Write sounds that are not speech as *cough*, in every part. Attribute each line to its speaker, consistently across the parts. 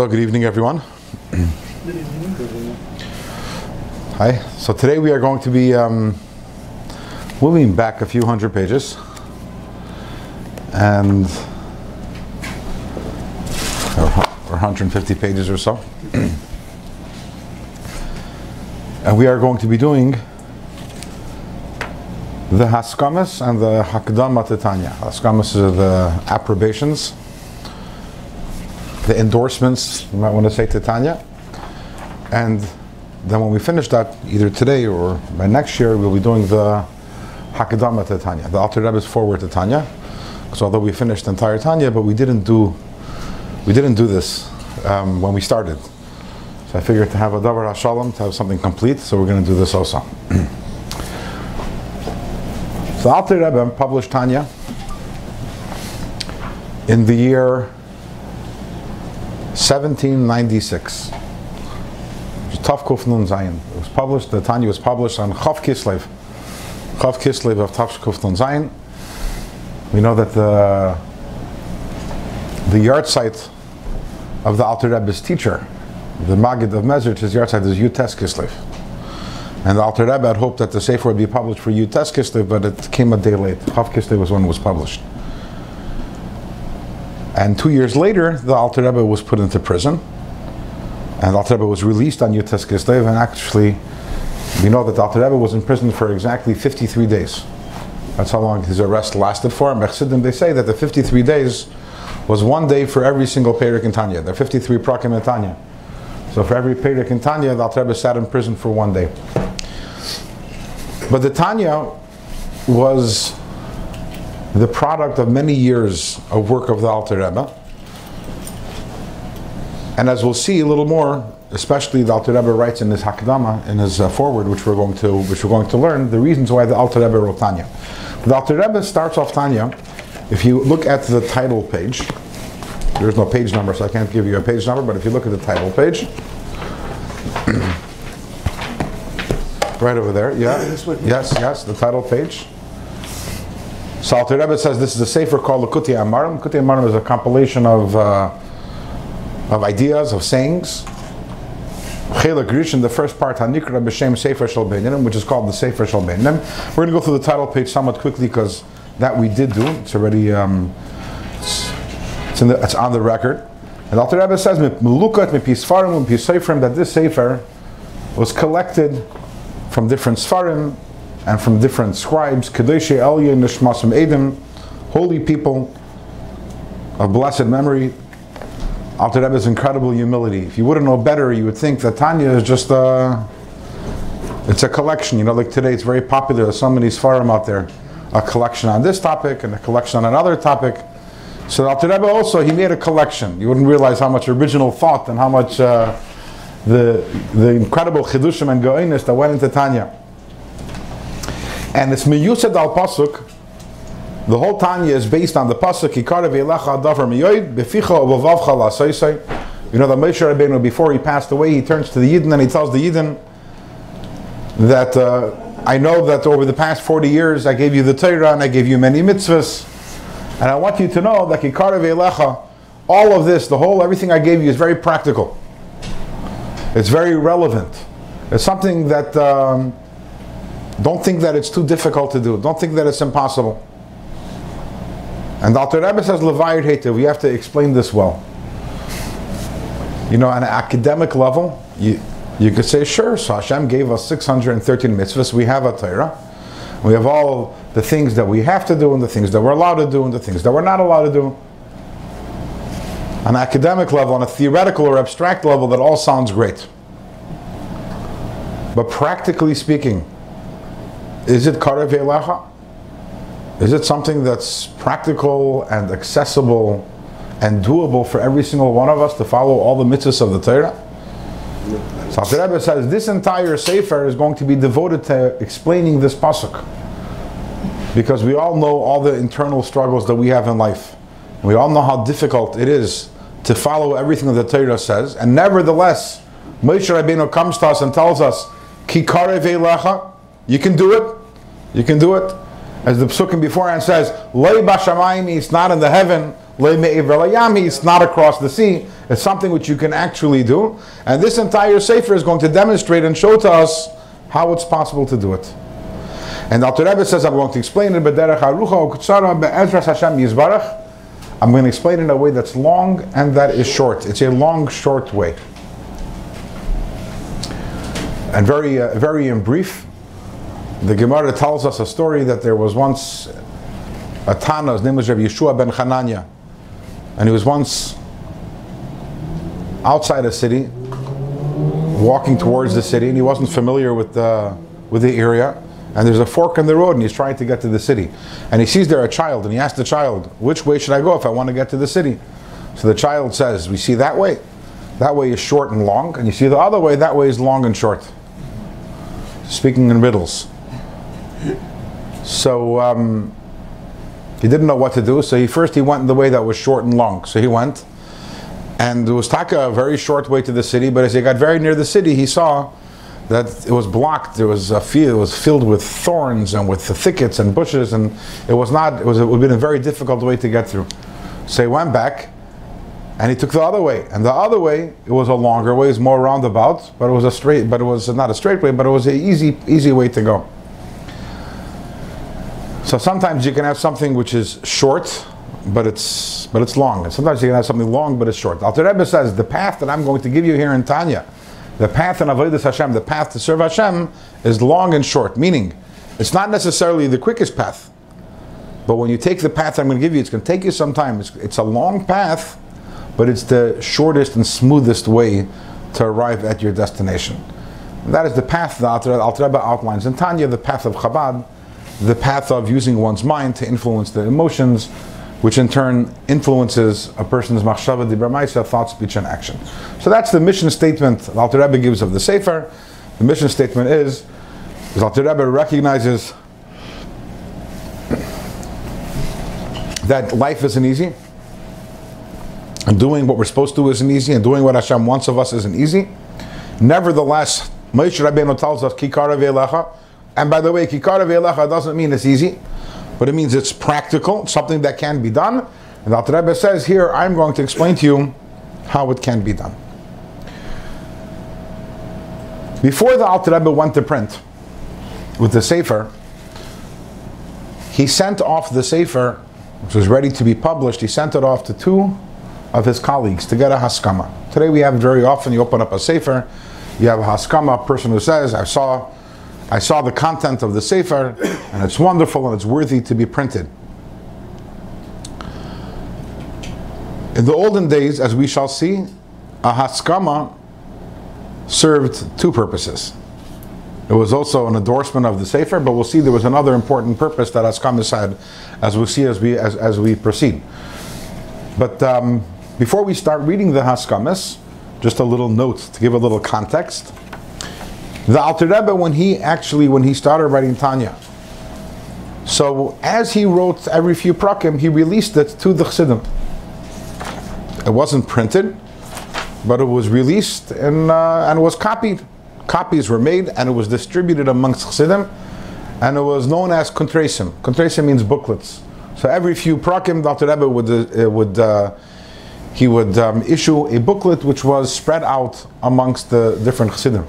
Speaker 1: So good evening, everyone. Hi. So today we are going to be um, moving back a few hundred pages, and or, or 150 pages or so, *clears throat* and we are going to be doing the Haskamas and the Hakdama Titania. Haskamas are the approbations the endorsements, you might want to say to Tanya. And then when we finish that, either today or by next year, we'll be doing the Hakadama to Tanya, the Alter Rebbe's forward to Tanya. Because although we finished the entire Tanya, but we didn't do we didn't do this um, when we started. So I figured to have a Davar HaShalom, to have something complete, so we're going to do this also. *clears throat* so Alter Rebbe published Tanya in the year 1796. Tav Kuf Nun Zayin. It was published, the Tanya was published on Chav Kislev. Chav Kislev of Tav Nun Zayin. We know that the, the yahrzeit of the Alter Rebbe's teacher, the Maggid of Mezrich, his yahrzeit is Yutes Kislev. And the Alter Rebbe had hoped that the Sefer would be published for Yutes Kislev, but it came a day late. Chav Kislev was when it was published. And two years later, the Alter Rebbe was put into prison. And the Alter Rebbe was released on Yutes Kislev. And actually, we know that the Alter Rebbe was in prison for exactly 53 days. That's how long his arrest lasted for. Mechsidim, they say that the 53 days was one day for every single Perik in Tanya. There are 53 Prakim in Tanya. So for every Perik in Tanya, the Alter Rebbe sat in prison for one day. But the Tanya was the product of many years of work of the Alter Rebbe. And as we'll see a little more, especially the Alter Rebbe writes in his Hakdama, in his uh, forward, which we're going to which we're going to learn, the reasons why the Alter Rebbe wrote Tanya. The Alter Rebbe starts off Tanya. If you look at the title page, there's no page number, so I can't give you a page number. But if you look at the title page, *clears throat* right over there, yeah, yes, yes, the title page. So Alter Rebbe says this is a sefer called Likutei Amarim. Likutei Amarim is a compilation of uh, of ideas, of sayings. Chelik Rishon, the first part, Hanikra B'Shem Sefer Beinim, which is called the Sefer Beinim. We're going to go through the title page somewhat quickly because that we did do. It's already um, it's, it's, the, it's, on the record. And Alter Rebbe says, "Melukat mipisfarim u'mpisayfrim," that this sefer was collected from different svarim and from different scribes, Kadeshi Elya Nishmasim Edim, holy people of blessed memory. Alter Rebbe's incredible humility. If you wouldn't know better, you would think that Tanya is just a, it's a collection. You know, like today it's very popular. There's so many Sfarim out there. A collection on this topic and a collection on another topic. So Alter Rebbe also, he made a collection. You wouldn't realize how much original thought and how much uh, the, the incredible chidushim and goinis that went into Tanya. And it's miyusad al pasuk. The whole Tanya is based on the pasuk. You know that Moshe Rabbeinu before he passed away, he turns to the Yidden and he tells the Yidden that uh, I know that over the past 40 years I gave you the Torah and I gave you many mitzvahs, and I want you to know that Ikar v'elecha, all of this, the whole everything I gave you is very practical. It's very relevant. It's something that. Um, don't think that it's too difficult to do. Don't think that it's impossible. And Alter Rebbe says, Levayir Hetev, we have to explain this well. You know, on an academic level, you, you could say, sure, so Hashem gave us 613 mitzvahs, we have a Torah. We have all the things that we have to do, and the things that we're allowed to do, and the things that we're not allowed to do. On an academic level, on a theoretical or abstract level, that all sounds great. But practically speaking, is it karev elecha? Is it something that's practical and accessible and doable for every single one of us to follow all the mitzvahs of the Torah? So the Rebbe says this entire sefer is going to be devoted to explaining this pasuk, because we all know all the internal struggles that we have in life. We all know how difficult it is to follow everything that the Torah says, and nevertheless, Moshe Rabbeinu comes to us and tells us, "Ki karev elecha." You can do it. You can do it. As the psukim beforehand says, Loi bashamayim, it's not in the heaven. Lay me ivrayam it's not across the sea. It's something which you can actually do. And this entire Sefer is going to demonstrate and show to us how it's possible to do it. And Alter Rebbe says, I'm going to explain it. I'm going to explain it in a way that's long and that is short. It's a long, short way. And very, uh, very in brief, the Gemara tells us a story that there was once a Tana, his name was Rabbi Yeshua ben Hanania, and he was once outside a city, walking towards the city, and he wasn't familiar with the, with the area. And there's a fork in the road, and he's trying to get to the city. And he sees there a child, and he asks the child, Which way should I go if I want to get to the city? So the child says, We see that way. That way is short and long, and you see the other way, that way is long and short. Speaking in riddles. So um, he didn't know what to do, so he first he went the way that was short and long. So he went, and it was taka a very short way to the city. But as he got very near the city, he saw that it was blocked. There was a field, it was filled with thorns and with thickets and bushes, and it was not. It was it would have been a very difficult way to get through. So he went back, and he took the other way. And the other way, it was a longer way, it was more roundabout, but it was a straight. But it was not a straight way, but it was an easy easy way to go. So sometimes you can have something which is short, but it's but it's long. And sometimes you can have something long, but it's short. Alter Rebbe says the path that I'm going to give you here in Tanya, the path in Avodas Hashem, the path to serve Hashem, is long and short. Meaning, it's not necessarily the quickest path, but when you take the path I'm going to give you, it's going to take you some time. It's, it's a long path, but it's the shortest and smoothest way to arrive at your destination. And that is the path that Alter Rebbe outlines in Tanya, the path of Chabad the path of using one's mind to influence the emotions, which in turn influences a person's machshava di thought, speech, and action. So that's the mission statement that Alter Rebbe gives of the Sefer. The mission statement is, is Alter Rebbe recognizes that life isn't easy, and doing what we're supposed to isn't easy, and doing what Hashem wants of us isn't easy. Nevertheless, Moshe Rabbeinu tells us, Kikara ve'elecha, and by the way, kikara ve'elecha doesn't mean it's easy, but it means it's practical, something that can be done. And Alter Rebbe says here, I'm going to explain to you how it can be done. Before the Alter Rebbe went to print with the Sefer, he sent off the Sefer, which was ready to be published, he sent it off to two of his colleagues to get a haskama. Today we have very often, you open up a Sefer, you have a haskama, a person who says, I saw I saw the content of the Sefer, and it's wonderful and it's worthy to be printed. In the olden days, as we shall see, a Haskama served two purposes. It was also an endorsement of the Sefer, but we'll see there was another important purpose that Haskamas had, as we'll see as we, as, as we proceed. But um, before we start reading the Haskamas, just a little note to give a little context. The Alter Rebbe, when he actually, when he started writing Tanya, so as he wrote every few prakim, he released it to the Chassidim. It wasn't printed, but it was released and, uh, and was copied. Copies were made and it was distributed amongst Chassidim, and it was known as Kontresim. Kontresim means booklets. So every few prakim, the Alter Rebbe would, uh, would uh, he would um, issue a booklet which was spread out amongst the different Chassidim.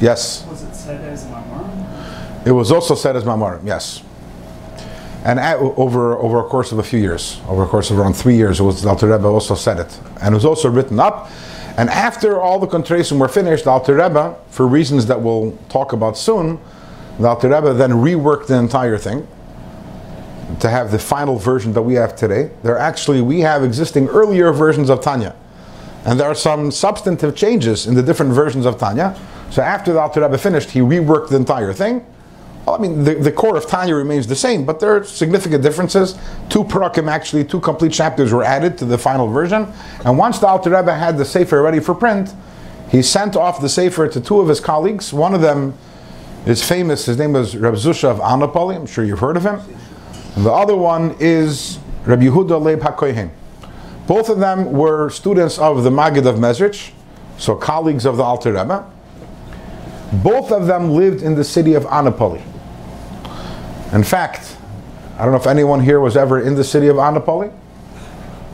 Speaker 1: Yes.
Speaker 2: Was it said as Mamarim?
Speaker 1: It was also said as Mamarim, yes. And at, over over a course of a few years, over a course of around three years, it was the Alter Rebbe also said it, and it was also written up. And after all the contrasim were finished, the Alter Rebbe, for reasons that we'll talk about soon, the Alter Rebbe then reworked the entire thing to have the final version that we have today. There actually we have existing earlier versions of Tanya, and there are some substantive changes in the different versions of Tanya. So after the Alter Rebbe finished, he reworked the entire thing. Well, I mean, the, the core of Tanya remains the same, but there are significant differences. Two parakim, actually, two complete chapters were added to the final version. And once the Alter Rebbe had the Sefer ready for print, he sent off the Sefer to two of his colleagues. One of them is famous, his name was Reb Zusha of Anapoli, I'm sure you've heard of him. And the other one is Reb Yehuda Leib HaKoyhen. Both of them were students of the Magid of Mezrich, so colleagues of the Alter Rebbe. Both of them lived in the city of Anapoli. In fact, I don't know if anyone here was ever in the city of Anapoli.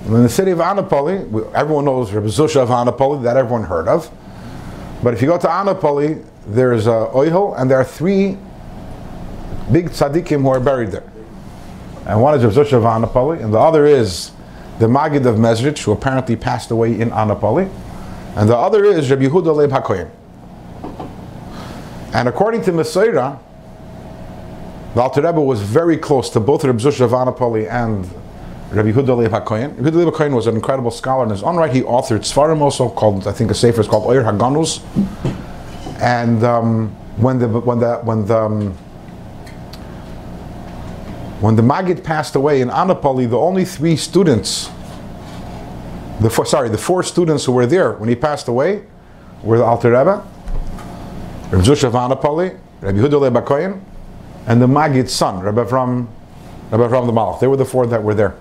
Speaker 1: In the city of Anapoli, everyone knows Rabbi Zusha of Anapoli, that everyone heard of. But if you go to Anapoli, there's a oihel, and there are three big tzaddikim who are buried there. And one is Rabbi Zusha of Anapoli, and the other is the Magid of Mezrich, who apparently passed away in Anapoli. And the other is Rabbi Yehuda Leib HaKoyim. And according to Mesorah, the Alter Rebbe was very close to both Rabbi Zusha of Anapoli and Rabbi Yehuda Leib HaKoyin. Rabbi Yehuda Leib HaKoyin was an incredible scholar in his own right. He authored Svarim also called, I think a sefer is called Oyer Haganus. And um, when the when the when the um, when the Magid passed away in Anapoli, the only three students, the four, sorry, the four students who were there when he passed away, were the Alter Rebbe, Rabbi Zusha of Anapoli, Rabbi Yehuda Leib and the Magid's son, Rabbi from Rabbi Avram the Malach. They were the four that were there.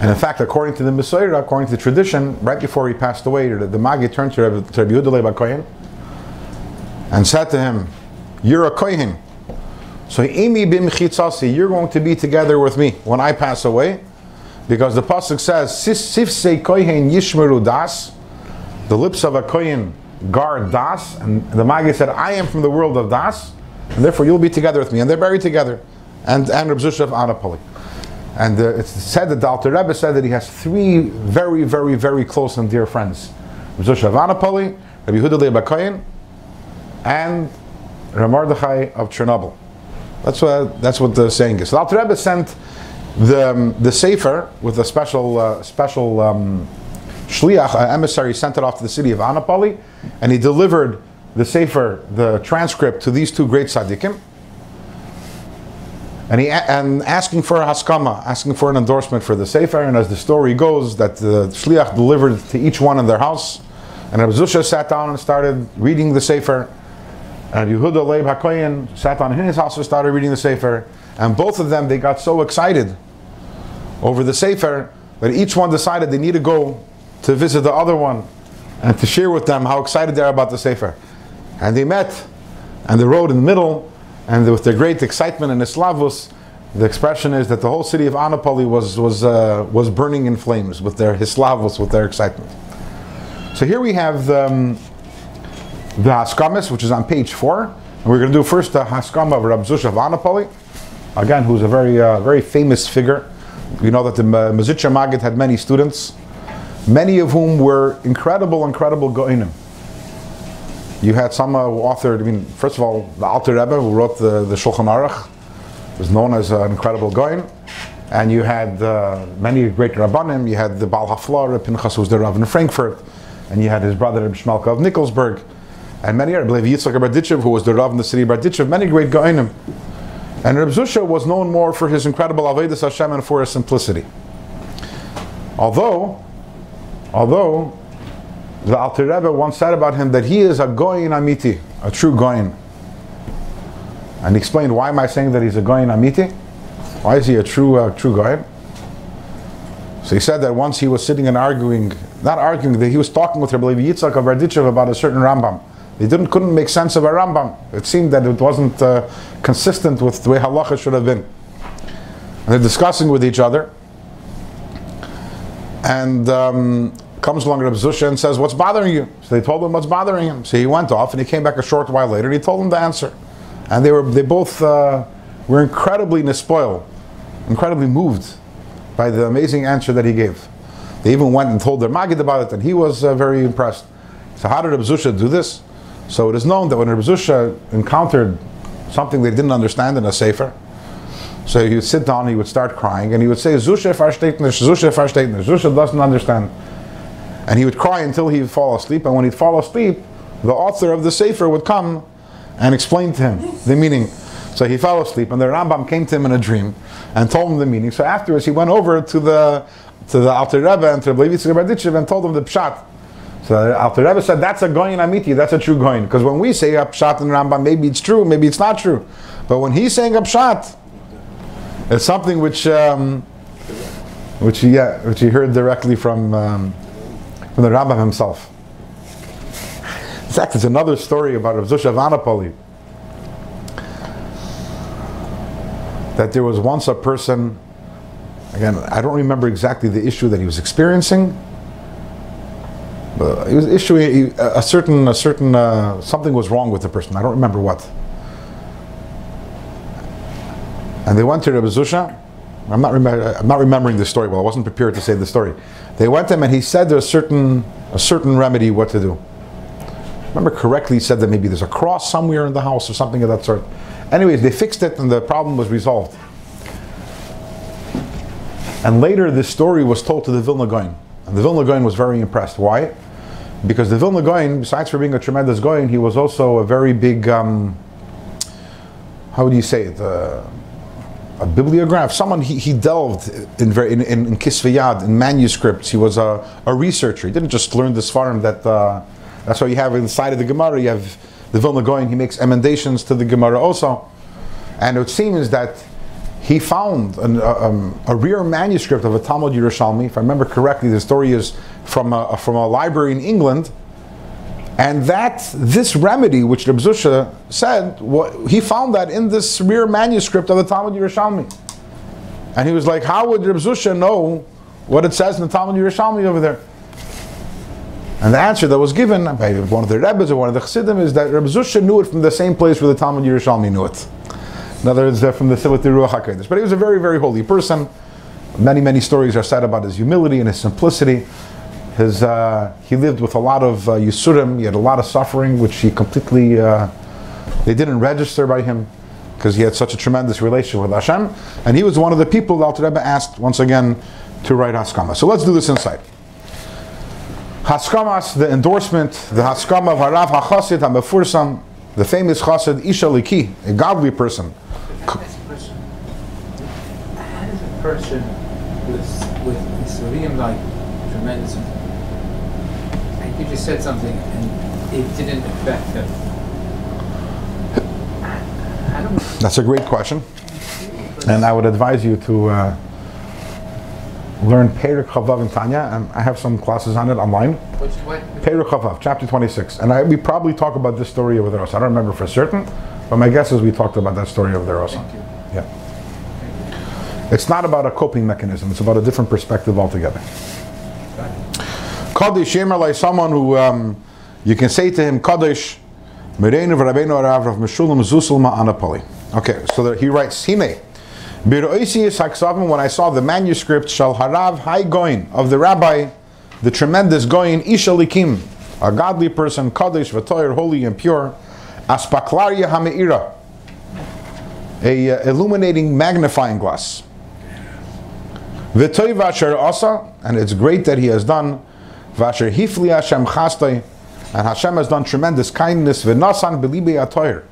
Speaker 1: And in fact, according to the Messiah, according to the tradition, right before he passed away, the, Magid turned to Rabbi, to Rabbi and said to him, You're a Kohen. So Imi bim chitzasi, you're going to be together with me when I pass away. Because the Pasuk says, Sifsei Kohen Yishmeru Das, the lips of a Kohen guard Das. And the Magid said, I am from the world of Das, and therefore you'll be together with me. And they're buried together. And, and Reb Zusha of Anapoli. And uh, it's said that the Alter Rebbe said that he has three very, very, very close and dear friends. Reb Zusha of Anapoli, Rabbi Yehuda Leib and Rav Mordechai of Chernobyl. That's what, that's what the saying is. The Alter Rebbe sent the, um, the Sefer with a special, uh, special um, shliach, an emissary, sent it off to the city of Anapoli, and he delivered the Sefer, the transcript, to these two great tzaddikim. And he and asking for a haskama, asking for an endorsement for the Sefer, and as the story goes, that the shliach delivered to each one in their house, and Rabbi sat down and started reading the Sefer, and Yehuda Leib HaKoyin sat down in his house and started reading the Sefer, and both of them, they got so excited over the Sefer that each one decided they need to go to visit the other one and to share with them how excited they are about the Sefer. And they met, and they rode in the middle, and with their great excitement and Islavus, the expression is that the whole city of Anapoli was, was, uh, was burning in flames with their Hislavus, with their excitement. So here we have the, um, the Haskamis, which is on page four. And we're going to do first the Haskama of Rab Zusha of Anapoli, again, who's a very, uh, very famous figure. We know that the Ma- Mezritcher Magid had many students, many of whom were incredible, incredible Goinim. You had some uh, who authored, I mean, first of all, the Alter Rebbe, who wrote the, the Shulchan Aruch, was known as an incredible Goin. And you had uh, many great Rabbanim. You had the Baal Hafla, Reb Pinchas, who was the Rav in Frankfurt. And you had his brother, Reb Shmelka of Nikolsburg. And many, I believe Yitzchak of Berditchev, who was the Rav in the city of Berditchev, many great Goinim. And Reb Zusha was known more for his incredible Avedis Hashem and for his simplicity. Although, although, the Alter Rebbe once said about him that he is a Goyin Amiti, a true Goyin. And he explained why am I saying that he's a Goyin Amiti? Why is he a true uh, true Goyin? So he said that once he was sitting and arguing, not arguing, that he was talking with Rabbi Levi Yitzchak of Berditchev about a certain Rambam. He didn't couldn't make sense of a Rambam. It seemed that it wasn't uh, consistent with the way halacha should have been. And they're discussing with each other. And um, comes along Reb Zusha and says, "What's bothering you?" So they told him what's bothering him. So he went off and he came back a short while later. and He told them the answer, and they were they both uh, were incredibly nespoiled, incredibly moved by the amazing answer that he gave. They even went and told their Magid about it, and he was uh, very impressed. So how did Reb Zusha do this? So it is known that when Reb Zusha encountered something they didn't understand in a sefer, so he would sit down, he would start crying, and he would say, Zusha versteht Zusha versteht Zusha doesn't understand. And he would cry until he would fall asleep, and when he'd fall asleep, the author of the Sefer would come and explain to him the meaning. So he fell asleep, and the Rambam came to him in a dream and told him the meaning. So afterwards, he went over to the to the Alter Rebbe and to Berditchev and told him the pshat. So the Alter Rebbe said, "That's a goyin amiti. That's a true goyin." Because when we say a pshat in Rambam, maybe it's true, maybe it's not true. But when he's saying a pshat, it's something which um, which yeah, which he heard directly from um, from the Rambam himself. In fact, it's another story about Rav Zusha of Anapoli. that there was once a person, again, I don't remember exactly the issue that he was experiencing. But he was issuing a a certain, a certain, uh, something was wrong with the person. I don't remember what. And they went to Rabbi Zusha. I'm not, remember, I'm not remembering the story well. I wasn't prepared to say the story. They went to him and he said there's a certain, a certain remedy what to do. I remember correctly, he said that maybe there's a cross somewhere in the house or something of that sort. Anyways, they fixed it and the problem was resolved. And later, this story was told to the Vilna Gaon. And the Vilna Gaon was very impressed. Why? Because the Vilna Gaon, besides for being a tremendous Gaon, he was also a very big, um, how do you say it? Uh, a bibliograph, someone he, he delved in, in, in, in in manuscripts. He was a, a researcher. He didn't just learn this farm that, uh, that's why you have inside of the Gemara, you have the Vilna Gaon, he makes emendations to the Gemara also. And it seems that he found an, uh, um, a rare manuscript of a Talmud Yerushalmi. If I remember correctly, the story is from a, from a library in England. And that this remedy, which Reb Zusha said, what, he found that in this rare manuscript of the Talmud Yerushalmi. And he was like, how would Reb Zusha know what it says in the Talmud Yerushalmi over there? And the answer that was given by one of the Rebbes or one of the Chassidim is that Reb Zusha knew it from the same place where the Talmud Yerushalmi knew it. In other words, from the Silat Ruach HaKodesh. But he was a very, very holy person. Many, many stories are said about his humility and his simplicity. His, uh, he lived with a lot of uh, Yisurim, he had a lot of suffering, which he completely, uh, they didn't register by him because he had such a tremendous relationship with Hashem. And he was one of the people that Alter Rebbe asked, once again, to write Haskama. So let's do this inside. Haskamas, the endorsement, the Haskama of Harav HaChasid HaMefursam, the famous Chassid Isha Liki, a godly person.
Speaker 3: Person, with, with Isurim like tremendous, you just said something and it didn't affect him.
Speaker 1: That's a great question. And I would advise you to uh, learn Perik Chavav in Tanya, and I have some classes on it online.
Speaker 3: which, what,
Speaker 1: Perik Chavav, chapter 26. And I, we probably talk about this story over there also. I don't remember for certain, but my guess is we talked about that story over there also.
Speaker 3: thank you.
Speaker 1: Yeah. It's not about a coping mechanism, it's about a different perspective altogether. Kaddish Yemer like someone who um, you can say to him, Kaddish, Mereinu v'Rabbeinu Arav Rav Meshulam Zusul Ma'anapoli. Okay, so that he writes, Hine, Biroisi Yisaksavim, when I saw the manuscript, Shal Harav Hai Goin, of the rabbi, the tremendous Goin, Isha Likim, a godly person, Kaddish, V'toyer, holy and pure, Aspaklaria Hameira, a uh, illuminating magnifying glass. V'toy v'asher asa, and it's great that he has done, v'asher hifli Hashem chastay, and Hashem has done tremendous kindness, v'nasan b'libi atoyer,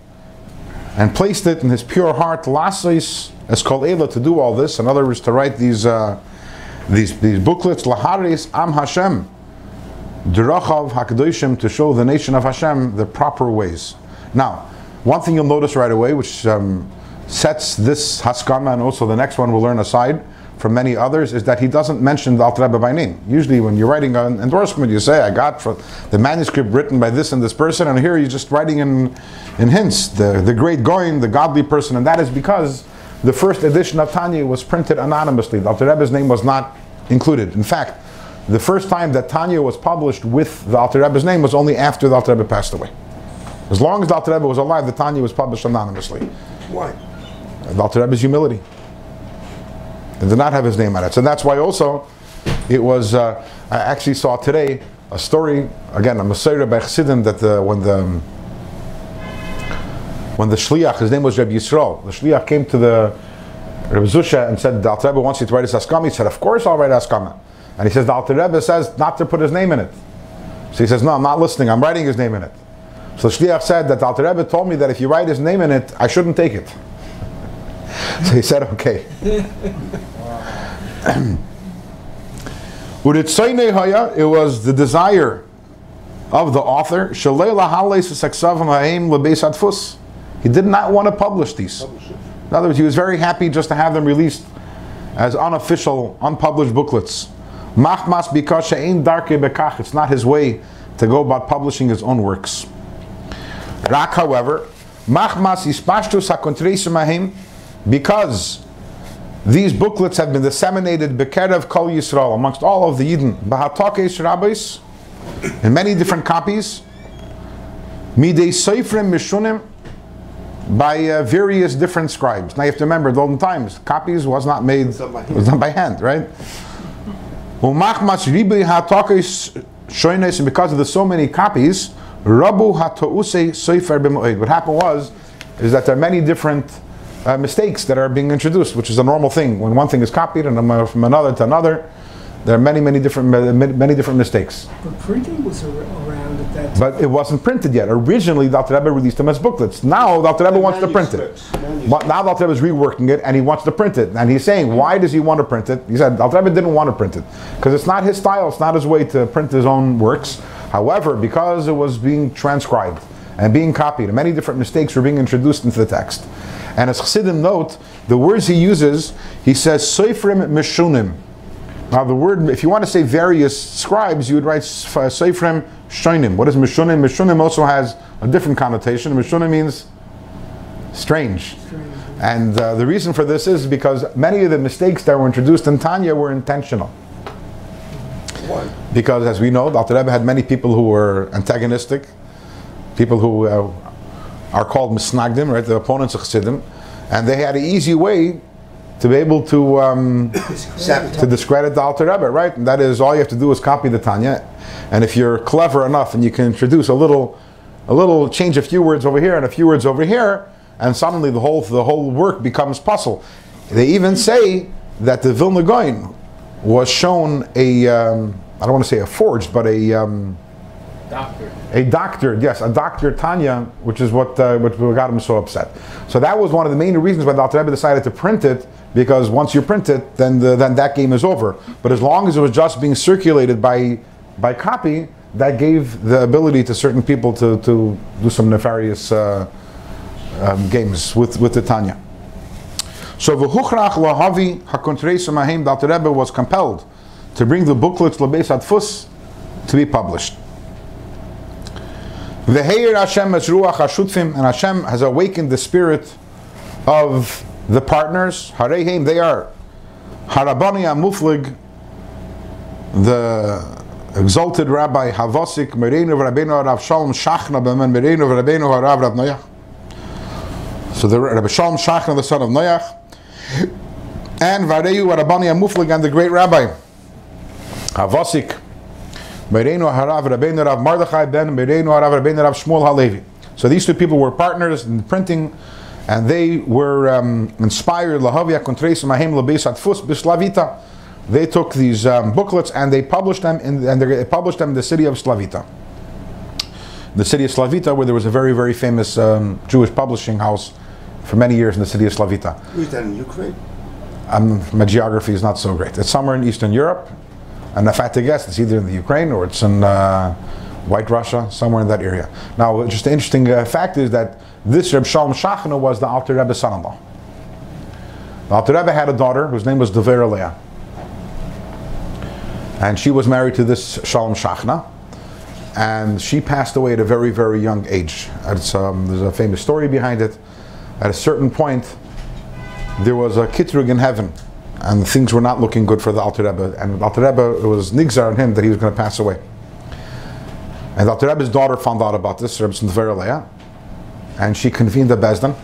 Speaker 1: and placed it in his pure heart, lasis, as called Ela, to do all this, in other words, to write these, uh, these, these booklets, laharis am Hashem, Durachav Hakadoshim, to show the nation of Hashem the proper ways. Now, one thing you'll notice right away, which um, sets this Haskama and also the next one we'll learn aside from many others, is that he doesn't mention the Alter Rebbe by name. Usually, when you're writing an endorsement, you say, "I got for the manuscript written by this and this person," and here you're just writing in in hints, the the great Goin, the godly person, and that is because the first edition of Tanya was printed anonymously. The Alter Rebbe's name was not included. In fact, the first time that Tanya was published with the Alter Rebbe's name was only after the Alter Rebbe passed away. As long as the Alter Rebbe was alive, the Tanya was published anonymously.
Speaker 4: Why?
Speaker 1: The Alter Rebbe's humility. Did not have his name on it. So that's why also it was, uh, I actually saw today a story, again, a Messiah by Chassidim, that the, when the when the Shliach, his name was Reb Yisrael, the Shliach came to the Reb Zusha and said, the Alter Rebbe wants you to write his Haskama. He said, of course I'll write Haskama. And he says, the Alter Rebbe says not to put his name in it. So he says, no, I'm not listening, I'm writing his name in it. So the Shliach said that the Alter Rebbe told me that if you write his name in it, I shouldn't take it. So he said, okay. *clears throat* It was the desire of the author. He did not want to publish these. In other words, he was very happy just to have them released as unofficial, unpublished booklets. Machmas because. It's not his way to go about publishing his own works. Rak, however, machmas ispashtus hakontreisim ha'im because these booklets have been disseminated bekerev kol Yisrael amongst all of the Yidden, b'hatokes rabbis, in many different copies, midei seifrim mishunim, by uh, various different scribes. Now you have to remember, the olden times, copies was not made, was done by hand, right? Umachmas ribi hatokes shoynes, and because of the so many copies, rabu hatouse sefer b'moed. What happened was, is that there are many different uh, mistakes that are being introduced, which is a normal thing. When one thing is copied and from another to another, there are many, many different, many, many different mistakes.
Speaker 5: But printing was around at that time.
Speaker 1: But it wasn't printed yet. Originally, Dr. Rebbe released them as booklets. Now, Dr. Rebbe wants to print it.
Speaker 4: Manuscripts, manuscripts.
Speaker 1: But now Dr. Rebbe is reworking it and he wants to print it. And he's saying, why does he want to print it? He said, Dr. Rebbe didn't want to print it because it's not his style, it's not his way to print his own works. However, because it was being transcribed and being copied, and many different mistakes were being introduced into the text. And as Chassidim note, the words he uses, he says, Seifrim Mishunim. Now, the word, if you want to say various scribes, you would write uh, Seifrim Shoinim. What is Mishunim? Mishunim also has a different connotation. Mishunim means strange. And uh, the reason for this is because many of the mistakes that were introduced in Tanya were intentional.
Speaker 4: Why?
Speaker 1: Because, as we know, Dr. Rebbe had many people who were antagonistic, people who uh, are called misnagdim, right, the opponents of Chassidim, and they had an easy way to be able to um, to discredit the Alter Rebbe, right? And that is all you have to do is copy the Tanya, and if you're clever enough and you can introduce a little, a little change a few words over here and a few words over here, and suddenly the whole the whole work becomes puzzle. They even say that the Vilna Gaon was shown a um, I don't want to say a forged, but a um,
Speaker 3: Doctor.
Speaker 1: a doctor, yes, a doctor Tanya, which is what uh, what got him so upset. So that was one of the main reasons why the Alter Rebbe decided to print it, because once you print it, then the, then that game is over. But as long as it was just being circulated by by copy, that gave the ability to certain people to, to do some nefarious uh, um, games with, with the Tanya. So v'huchrach lahavi hakontreis mahem, the Alter Rebbe was compelled to bring the booklets lebeis adfus to be published. V'heir Hashem es ruach hashutfim, and Hashem has awakened the spirit of the partners. Harehem, they are Harabani Amuflig, the exalted Rabbi Havosik, Merenu Rabbeinu Rav Shalom Shachna, Bemen Merenu Rabbeinu Harav Rav Noach. So the Rabbi Shalom Shachna, the son of Noach, and Vareyu Rabani Amuflig, and the great Rabbi Havosik. Mereinu Harav Rabbeinu Rav Mardechai ben Mereinu Harav Rabbeinu Rav Shmuel Halevi. So these two people were partners in printing, and they were um, inspired. Lahavia Contreis Mahem Atfus Bislavita. They took these um, booklets and they published them in, and they published them in the city of Slavita. The city of Slavita, where there was a very very famous um, Jewish publishing house for many years in the city of Slavita.
Speaker 4: Who's that in Ukraine?
Speaker 1: Um, my geography is not so great. It's somewhere in Eastern Europe, and if I had to guess, it's either in the Ukraine or it's in uh, White Russia, somewhere in that area. Now, just an interesting uh, fact is that this Reb Shalom Shachna was the Alter Rebbe's son-in-law. The Alter Rebbe had a daughter whose name was Devorah Leah, and she was married to this Shalom Shachna, and she passed away at a very, very young age. Um, there's a famous story behind it. At a certain point, there was a kitrug in heaven, and things were not looking good for the Alter Rebbe. And Alter Rebbe, it was nigzar on him that he was going to pass away. And Alter Rebbe's daughter found out about this, Rebbe Leah, and she convened the Bezdin.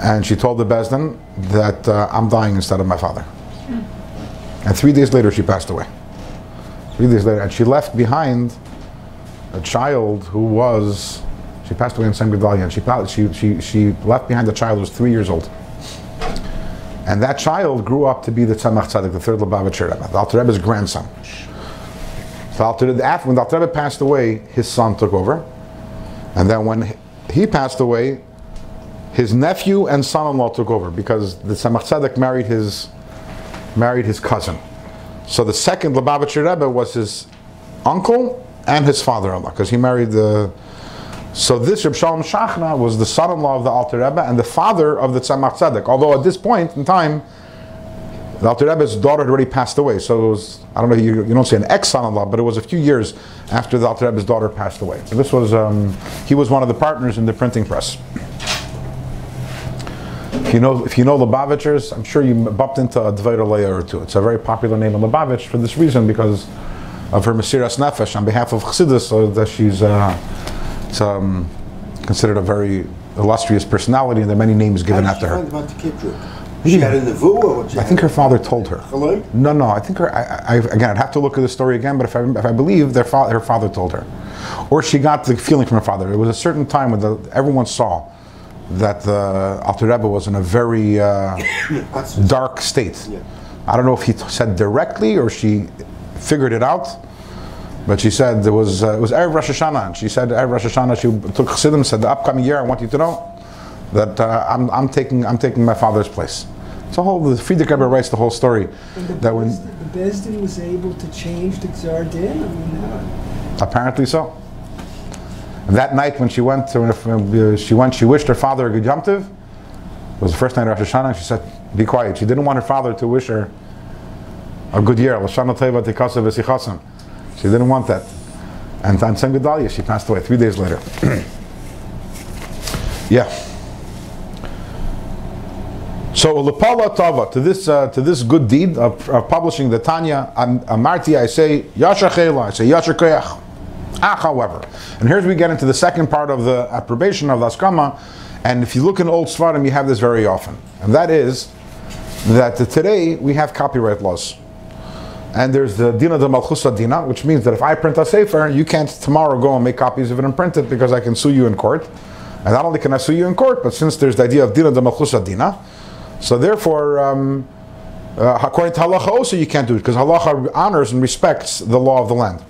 Speaker 1: And she told the Bezdin that uh, I'm dying instead of my father. And three days later, she passed away. Three days later, and she left behind a child who was she passed away in Tzom Gedalia, and she, she, she, she left behind a child who was three years old. And that child grew up to be the Tzemach Tzedek, the third Lubavitcher Rebbe, the Alter Rebbe's grandson. So Alter, after, when the Alter Rebbe passed away, his son took over. And then when he passed away, his nephew and son-in-law took over because the Tzemach Tzedek married his, married his cousin. So the second Lubavitcher Rebbe was his uncle and his father-in-law because he married the so this Reb Shalom Shachna was the son-in-law of the Alter Rebbe and the father of the Tzemach Tzedek. Although at this point in time, the Alter Rebbe's daughter had already passed away. So it was, I don't know, you, you don't say an ex-son-in-law, but it was a few years after the Alter Rebbe's daughter passed away. So this was, um, he was one of the partners in the printing press. If you know, if you know Lubavitchers, I'm sure you bumped into a Dvaita Leia or two. It's a very popular name in Lubavitch for this reason because of her Mesiras Nefesh on behalf of Chassidus, so that she's uh, it's, um, considered a very illustrious personality, and there are many names given after her.
Speaker 4: about the Kippur? She had a nevuah or what?
Speaker 1: I think her father told her.
Speaker 4: Hello?
Speaker 1: No, no. I think her. I, I, again, I'd have to look at the story again. But if I, if I believe their fa- her father told her, or she got the feeling from her father. It was a certain time when the, everyone saw that the Alter Rebbe was in a very uh, *coughs* dark state.
Speaker 4: Yeah.
Speaker 1: I don't know if he t- said directly or she figured it out. But she said there was uh, it was Erev Rosh Hashanah, and she said Erev Rosh Hashanah she took Chassidim said the upcoming year I want you to know that uh, I'm, I'm taking I'm taking my father's place. So whole the Frierdiker Rebbe writes the whole story
Speaker 5: the
Speaker 1: that when
Speaker 5: the Bezdin was able to change the Gzar Din? I mean, uh,
Speaker 1: apparently so. That night when she went to uh, she went she wished her father a good Yom Tov. It was the first night of Rosh Hashanah. She said, "Be quiet." She didn't want her father to wish her a good year. She didn't want that. And on Tzom Gedalia, she passed away three days later. *clears throat* yeah. So Lepala Tava to this uh, to this good deed of, of publishing the Tanya, Am- Amarti, I say Yasher Chela, I say Yasher Koyach. Ah, however, and here's we get into the second part of the approbation of the Askama, and if you look in old Svarim, you have this very often, and that is that today we have copyright laws. And there's the Dina de Malchusa Dina, which means that if I print a Sefer, you can't tomorrow go and make copies of it and print it because I can sue you in court. And not only can I sue you in court, but since there's the idea of Dina de Malchusa Dina, so therefore, um, uh, according to halacha, also you can't do it because halacha honors and respects the law of the land.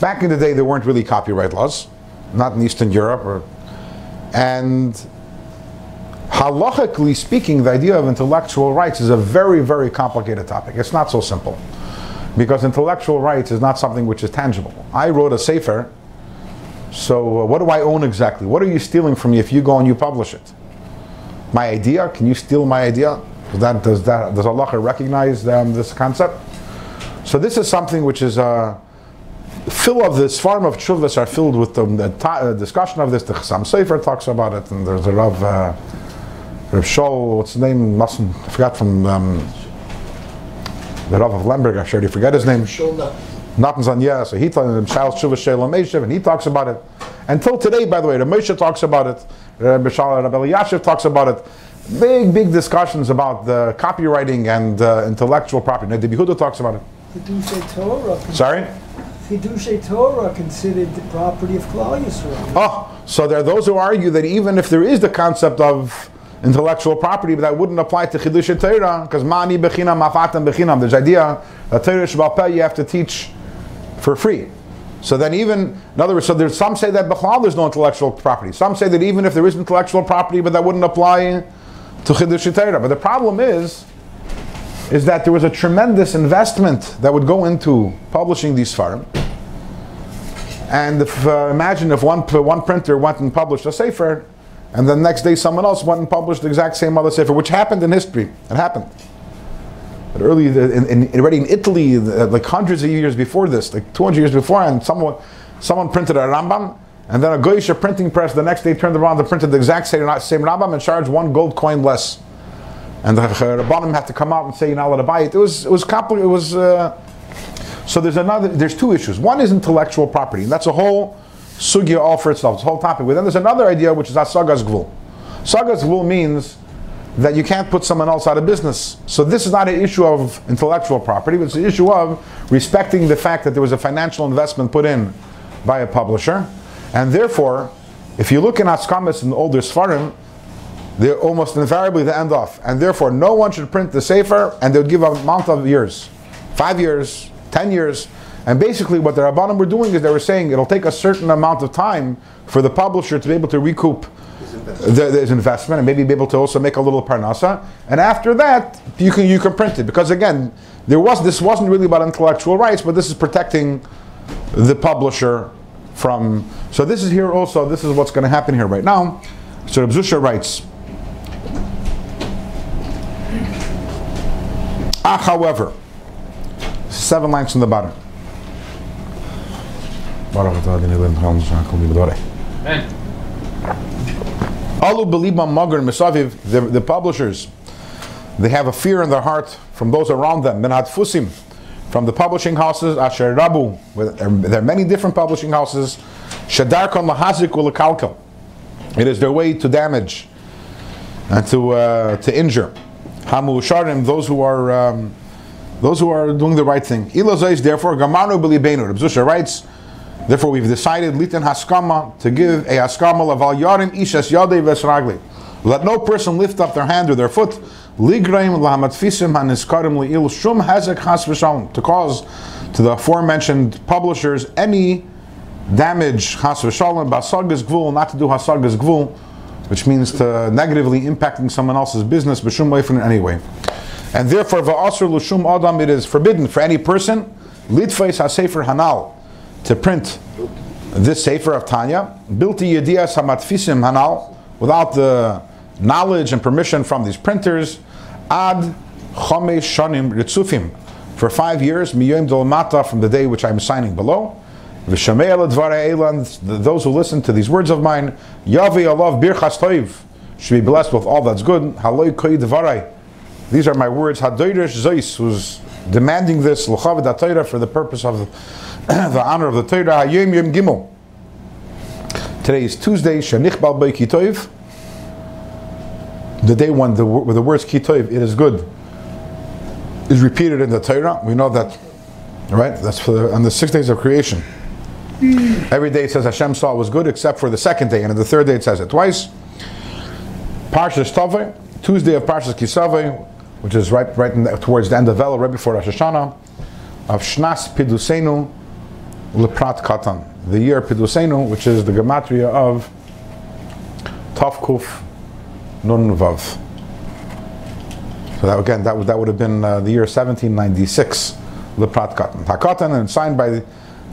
Speaker 1: Back in the day, there weren't really copyright laws, not in Eastern Europe, or, and halachically speaking, the idea of intellectual rights is a very, very complicated topic. It's not so simple because intellectual rights is not something which is tangible. I wrote a sefer, so uh, what do I own exactly? What are you stealing from me if you go and you publish it? my idea? Can you steal my idea? Does that does that does Allah recognize um, this concept? So this is something which is uh, full of this farm of chuvas are filled with the, the ta- uh, discussion of this. The Chassam Sofer talks about it, and there's a Rav uh, Rav Shol, what's his name? Mustn't I forgot from um, the Rav of Lemberg. I already forget his name. On yeah, so he talks Shal Shuvah Shalom Meshav, and he talks about it. Until today, by the way, the Moshe talks about it, Rabbi Shal Rabbi Yashiv talks about it. Big, big discussions about the copywriting and uh, intellectual property. Now, talks about it.
Speaker 5: Hidushay Torah,
Speaker 1: Sorry?
Speaker 5: Hidushay Torah considered the property of Klal Yisrael.
Speaker 1: Oh, so there are those who argue that even if there is the concept of intellectual property, but that wouldn't apply to Chidush Torah, because Mani Bechinam, Mafatam Bechinam, there's idea that Torah Shabbat you have to teach for free. So then even, in other words, so there's some say that Bechlal there's no intellectual property. Some say that even if there is intellectual property, but that wouldn't apply to Chidush Torah. But the problem is, is that there was a tremendous investment that would go into publishing these farm. And if, uh, imagine if one, one printer went and published a sefer, and the next day someone else went and published the exact same other sefer, which happened in history. It happened. But early, in, in, already in Italy, like hundreds of years before this, like 200 years before, and someone, someone printed a Rambam, and then a Goyish printing press the next day turned around and printed the exact same, same Rambam and charged one gold coin less. And the Rabbanim had to come out and say not allowed to buy it. It was, it was complicated. It was, uh, so there's another, there's two issues. One is intellectual property, and that's a whole sugya all for itself, it's a whole topic. But then there's another idea which is asagas gvul. Sagas gvul means that you can't put someone else out of business. So this is not an issue of intellectual property, but it's an issue of respecting the fact that there was a financial investment put in by a publisher. And therefore, if you look in Askamis and older Sfarim, they're almost invariably the end off. And therefore, no one should print the Sefer, and they would give a amount of years. Five years, ten years. And basically what the Rabbanim were doing is they were saying it'll take a certain amount of time for the publisher to be able to recoup the, his investment and maybe be able to also make a little parnasa. And after that, you can you can print it because again, there was this wasn't really about intellectual rights, but this is protecting the publisher from. So this is here also. This is what's going to happen here right now. So Reb Zusha writes. Ah, however, seven lines from the bottom.
Speaker 3: Amen.
Speaker 1: Alu belibam magar misaviv, the, the publishers, they have a fear in their heart from those around them. Minat fusim, from the publishing houses, asher rabu, there are many different publishing houses. Shadarkon lahazik ulekalkel. It is their way to damage and to uh, to injure. Hamu sharim, those who are um, those who are doing the right thing. Ilozais, therefore, Gamanu Bilibenu. Reb Zusha writes, therefore we've decided litin haskama to give a haskama laval yarim ishas yadei vesragli. Let no person lift up their hand or their foot. Ligraim lahamatfisim haniskarim liil shum hazek has to cause to the aforementioned publishers any damage has v'shalom basagas gvul not to do hasagas gvul, which means to negatively impacting someone else's business b'shum leifin in any way. And therefore, va'asr l'shum adam, it is forbidden for any person, litfeis ha-sefer hanal, to print this sefer of Tanya, bilti yedias hamatfisim hanal, without the knowledge and permission from these printers, ad chomesh shanim ritzufim, for five years, miyoim dolmata, from the day which I am signing below, those who listen to these words of mine, yavi alav birchas toiv, should be blessed with all that's good, haloi koi dvarai, these are my words. Hadoirish Zeis was demanding this Torah for the purpose of *coughs* the honor of the Torah. Hayom Yom Gimel. Today is Tuesday. Shanichbal Bei Kitoiv. The day when the, when the words Kitoiv, it is good, is repeated in the Torah. We know that, right? That's for the, on the six days of creation. Hmm. Every day it says Hashem saw it was good, except for the second day, and on the third day it says it twice. Parshas Taveh, Tuesday of Parshas Kisaveh, which is right, right in the, towards the end of Vel, right before Rosh Hashanah, of Shnas Pidusenu Leprat Katan, the year Pidusenu, which is the gematria of Tavkuf Nun Vav. So that, again, that would, that would have been uh, the year 1796, Leprat Katan. Hakatan, and signed by the,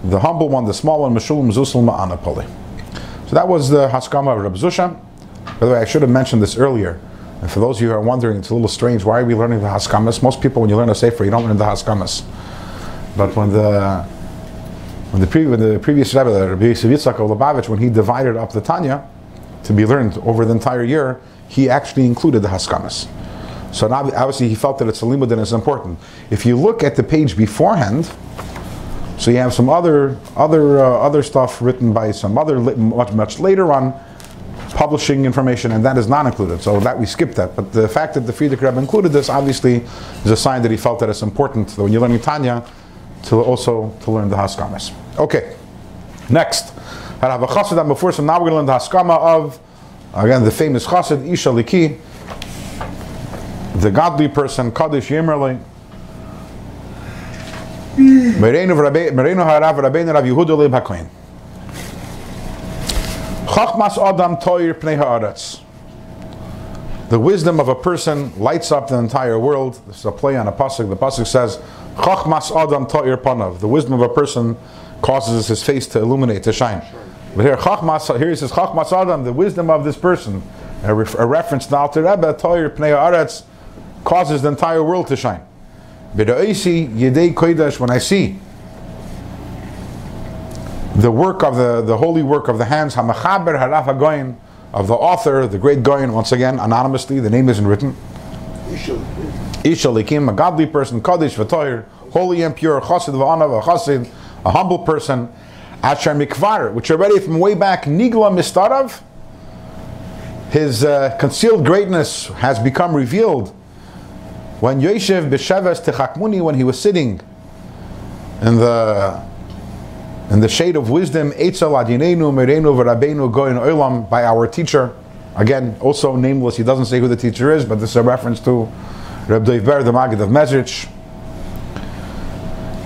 Speaker 1: the humble one, the small one, Meshulam Zusel Ma'anapoli. So that was the Haskama of Reb Zusha. By the way, I should have mentioned this earlier. And for those of you who are wondering, it's a little strange. Why are we learning the Haskamas? Most people, when you learn a Sefer, you don't learn the Haskamas. But when the when the, pre, when the previous Rebbe, Rabbi Yitzchak of Lubavitch, when he divided up the Tanya to be learned over the entire year, he actually included the Haskamas. So now, obviously, he felt that it's a limud and it's important. If you look at the page beforehand, so you have some other other uh, other stuff written by some other much much later on publishing information, and that is not included. So that we skipped that. But the fact that the Frierdiker Rebbe included this obviously is a sign that he felt that it's important that when you're learning Tanya to also to learn the Haskamas. Okay, next. I have a chassid before, so now we're going to learn the Haskama of again the famous chassid Isha Liki, the godly person Kaddish Yemerli. Merenu Harav Rabbeinu Rav Yehuda Leib HaKohen. Chachmas Adam Toir Pnei Haaretz. The wisdom of a person lights up the entire world. This is a play on a pasuk. The pasuk says, "Chachmas Adam Toir Panav." The wisdom of a person causes his face to illuminate, to shine. But here, Chachmas, here he says, "Chachmas Adam," the wisdom of this person, a, ref- a reference to Alter Rebbe, Toir Pnei Haaretz, causes the entire world to shine. When I see the work of the, the holy work of the hands, Hamachaber Haraf of the author, the great Goyin, once again, anonymously, the name isn't written. Isha Likim, a godly person, Kaddish V'toir, holy and pure, Chassid V'anav, a Chassid, a humble person, Asher Mikvar, which already from way back, Nigla Mistarav, his uh, concealed greatness has become revealed when Yoshev B'Sheves Techakmuni, when he was sitting in the in the shade of wisdom, Eitzel Adinenu Merenu V'Rabbeinu Goyin Olam, by our teacher. Again, also nameless, he doesn't say who the teacher is, but this is a reference to Reb Dov Ber, the Maggid of Mezrich.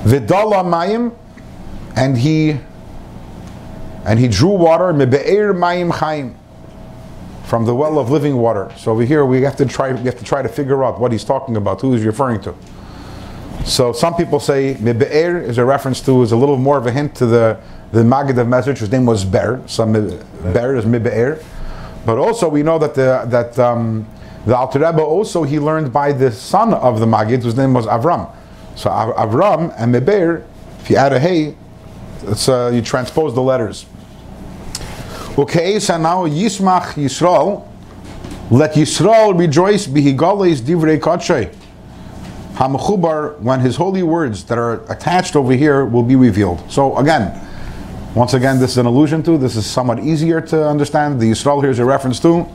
Speaker 1: Vidala Mayim, and he and he drew water, Mebe'er Mayim Chaim, from the well of living water. So over here we have to try we have to try to figure out what he's talking about, who he's referring to. So some people say Mebe'er is a reference to, is a little more of a hint to the, the Maggid of Mezrich, whose name was Ber. So Mib- Ber is Mebe'er. But also we know that the, that um, the Alter Rebbe also he learned by the son of the Maggid, whose name was Avram. So Av- Avram and Meber, if you add a hey, it's, uh, you transpose the letters. Okay, so now Yismach Yisrael, Let Yisrael rejoice bihigales divrei kadshay. Hamachubar, when his holy words that are attached over here will be revealed. So again, once again, this is an allusion to, this is somewhat easier to understand. The Yisrael here is a reference to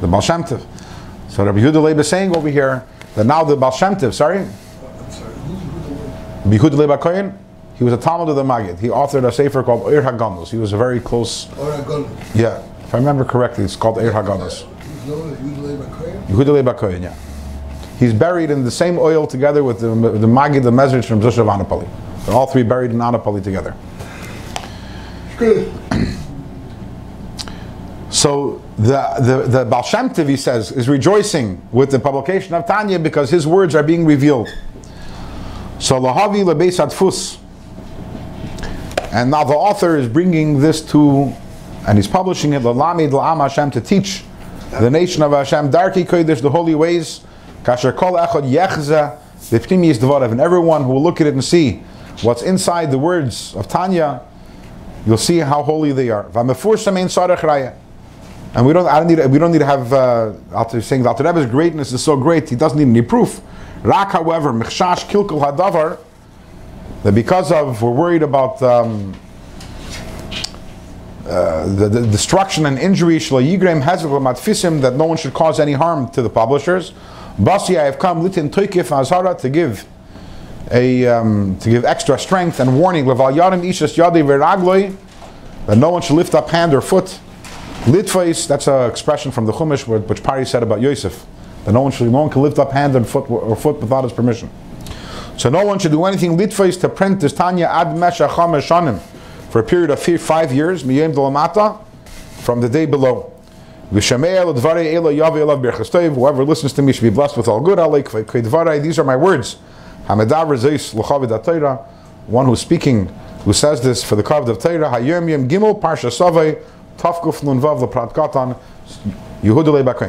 Speaker 1: the Baal. So Rabbi Yehuda Leib is saying over here that now the Baal Shem Tov, sorry,
Speaker 6: I'm sorry, who's,
Speaker 1: Yehuda Leib HaKohen, he was a Talmud of the Maggid. He authored a sefer called Eir HaGanos. He was a very close, yeah, if I remember correctly, it's called Eir HaGanos.
Speaker 6: he's known as Yudley Bakoya?
Speaker 1: Yehuda Leib HaKohen, yeah. He's buried in the same ohel together with the, the Maggid, the Mezrich from Zushav Anapali. They're all three buried in Anapali together.
Speaker 6: Good.
Speaker 1: So the, the, the Baal Shem he says, is rejoicing with the publication of Tanya because his words are being revealed. So Lahavi Lebeis Adfus. And now the author is bringing this to, and he's publishing it, Lalamid La'am Hashem, to teach the nation of Hashem, Darki Kodesh, the holy ways, Kasher Kol Echad Yechza, the Pnimiyis Dvorav, and everyone who will look at it and see what's inside the words of Tanya, you'll see how holy they are. V'amefursham ein sarech raya. And we don't, I don't need, we don't need to have, uh, saying that Alter Rebbe's greatness is so great, he doesn't need any proof. Rak, however, mechshash kilkul hadavar, that because of, we're worried about um, uh, the, the destruction and injury, that no one should cause any harm to the publishers. Basi, I have come litin toikif azara to give a um, to give extra strength and warning. Leval yarim ishas yadi veragloi, that no one should lift up hand or foot. Litvais, that's an expression from the Chumash which Paro said about Yosef, that no one should, no one can lift up hand and foot or foot without his permission. So no one should do anything litvais to print this Tanya ad mesha chamesh shanim for a period of five years, miyem from the day below. Whoever listens to me should be blessed with all good. These are my words. One who's speaking, who says this for the kavid of Torah. Gimel parsha savei tafkuf nun vav leprat katan.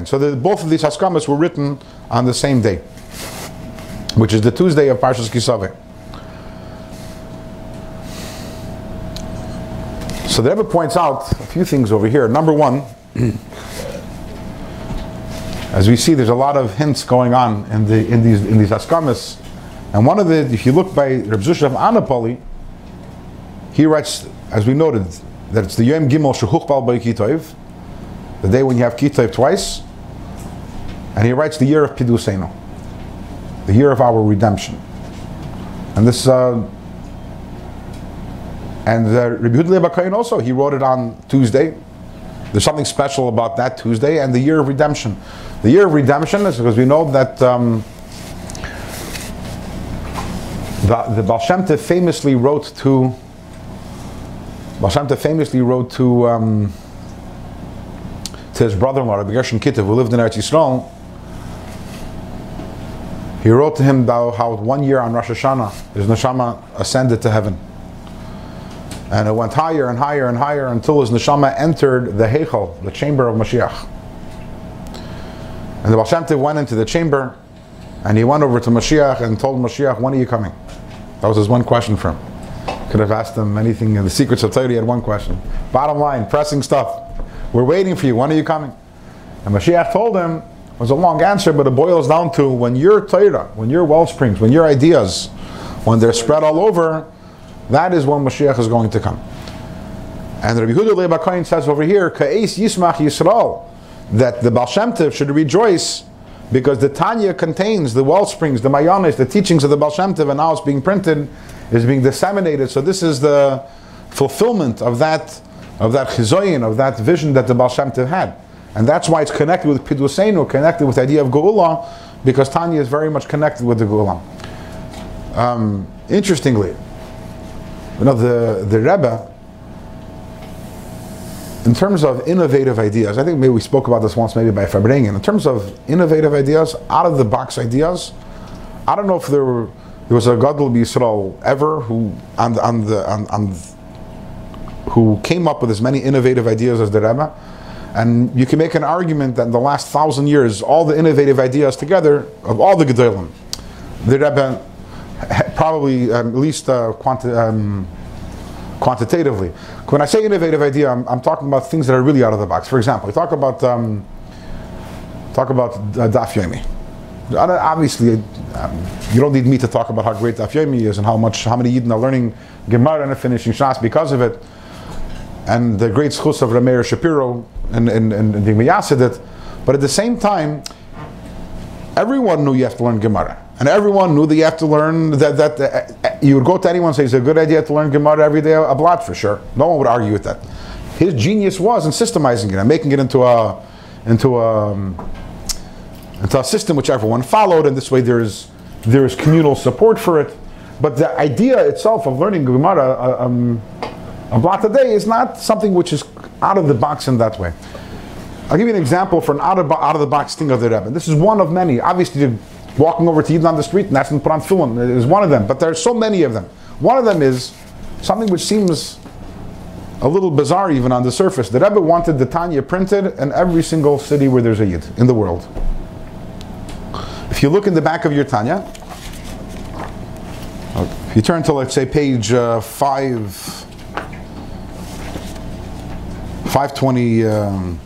Speaker 1: So the, both of these haskamas were written on the same day, which is the Tuesday of Parshas Kisaveh. So the Rebbe points out a few things over here. Number one, *clears throat* as we see, there's a lot of hints going on in the in these in these haskamas, and one of the, if you look by Reb Zusha of Anapoli, he writes, as we noted, that it's the Yom Gimel Shehuchbal by Kitoiv, the day when you have Kitoiv twice, and he writes the year of Piduseno, the year of our redemption, and this. Uh, and uh, Rabbi Lebakayin also, he wrote it on Tuesday. There's something special about that Tuesday and the year of redemption. The year of redemption is because we know that um, the, the Baal Shem famously wrote to Baal famously wrote to um, to his brother-in-law, Rabbi Gershon who lived in Eretz Yisrael. He wrote to him about how one year on Rosh Hashanah, his neshama ascended to heaven. And it went higher and higher and higher until his neshama entered the Heichal, the chamber of Mashiach. And the Baal went into the chamber and he went over to Mashiach and told Mashiach, When are you coming? That was his one question for him. Could have asked him anything in the secrets of Torah, he had one question. Bottom line, pressing stuff. We're waiting for you, when are you coming? And Mashiach told him, it was a long answer, but it boils down to when your Torah, when your well springs, when your ideas, when they're spread all over, that is when Mashiach is going to come. And Rabbi Yehuda Leib says over here, Ka'es Yismach Yisrael, that the Baal Shem Tov should rejoice because the Tanya contains the well springs, the Mayanis, the teachings of the Baal Shem Tov, and now it's being printed, is being disseminated. So this is the fulfillment of that of that chizoyin, of that vision that the Baal Shem Tov had. And that's why it's connected with Pidusenu, connected with the idea of Geula, because Tanya is very much connected with the Geula. Um, interestingly, you know, the, the Rebbe, in terms of innovative ideas, I think maybe we spoke about this once, maybe by Farbrengen. In terms of innovative ideas, out of the box ideas, I don't know if there were, there was a Gadol Yisrael ever who on, on the on, on who came up with as many innovative ideas as the Rebbe. And you can make an argument that in the last thousand years, all the innovative ideas together of all the Gedolim, the Rebbe probably um, at least uh, quanti- um, quantitatively. When I say innovative idea, I'm, I'm, talking about things that are really out of the box. For example, we talk about um, Talk about uh, Daf Yomi. Obviously, um, you don't need me to talk about how great Daf Yomi is and how much, how many Yidden are learning Gemara and finishing Shas because of it, and the great schus of Rameir Shapiro and and and, and the But at the same time, everyone knew you have to learn Gemara. And everyone knew that you have to learn that, that uh, uh, you would go to anyone and say it's a good idea to learn Gemara every day, a blot for sure. No one would argue with that. His genius was in systemizing it and making it into a into a into a system which everyone followed, and this way there's there's communal support for it. But the idea itself of learning Gemara uh, um, a blot a day is not something which is out of the box in that way. I'll give you an example for an out of, out of the box thing of the Rebbe. This is one of many. Obviously, walking over to Eden on the street and that's put on film is one of them, but there are so many of them. One of them is something which seems a little bizarre even on the surface. The Rebbe wanted the Tanya printed in every single city where there's a Yid in the world. If you look in the back of your Tanya, if you turn to let's say page uh, five, 520. Um,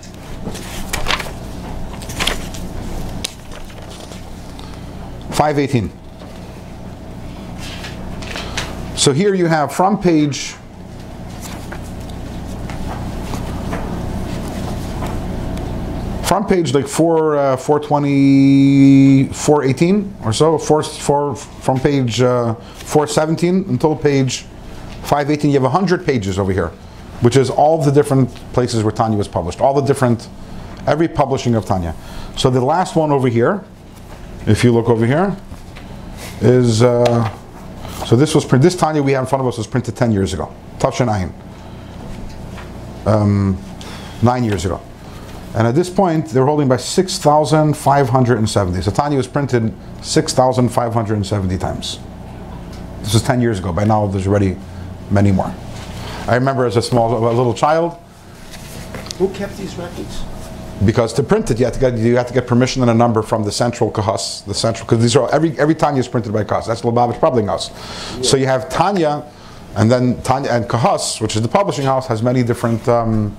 Speaker 1: Five eighteen. So here you have from page front page like 4 uh, 420 418 or so 4, 4 from page uh, 417 until page 518 you have 100 pages over here which is all the different places where Tanya was published all the different every publishing of Tanya. So the last one over here if you look over here is uh, so this was this Tanya we have in front of us was printed 10 years ago. Tafshan Ayin. Um, nine years ago and at this point, they're holding by 6,570. So Tanya was printed 6,570 times. This is 10 years ago. By now, there's already many more. I remember as a small, a little child,
Speaker 4: Who kept these records?
Speaker 1: because to print it, you have to get you have to get permission and a number from the central kahas, the central because these are every every Tanya is printed by kahas. That's Lubavitch Publishing House. So you have Tanya, and then Tanya and kahas, which is the publishing house, has many different. Um,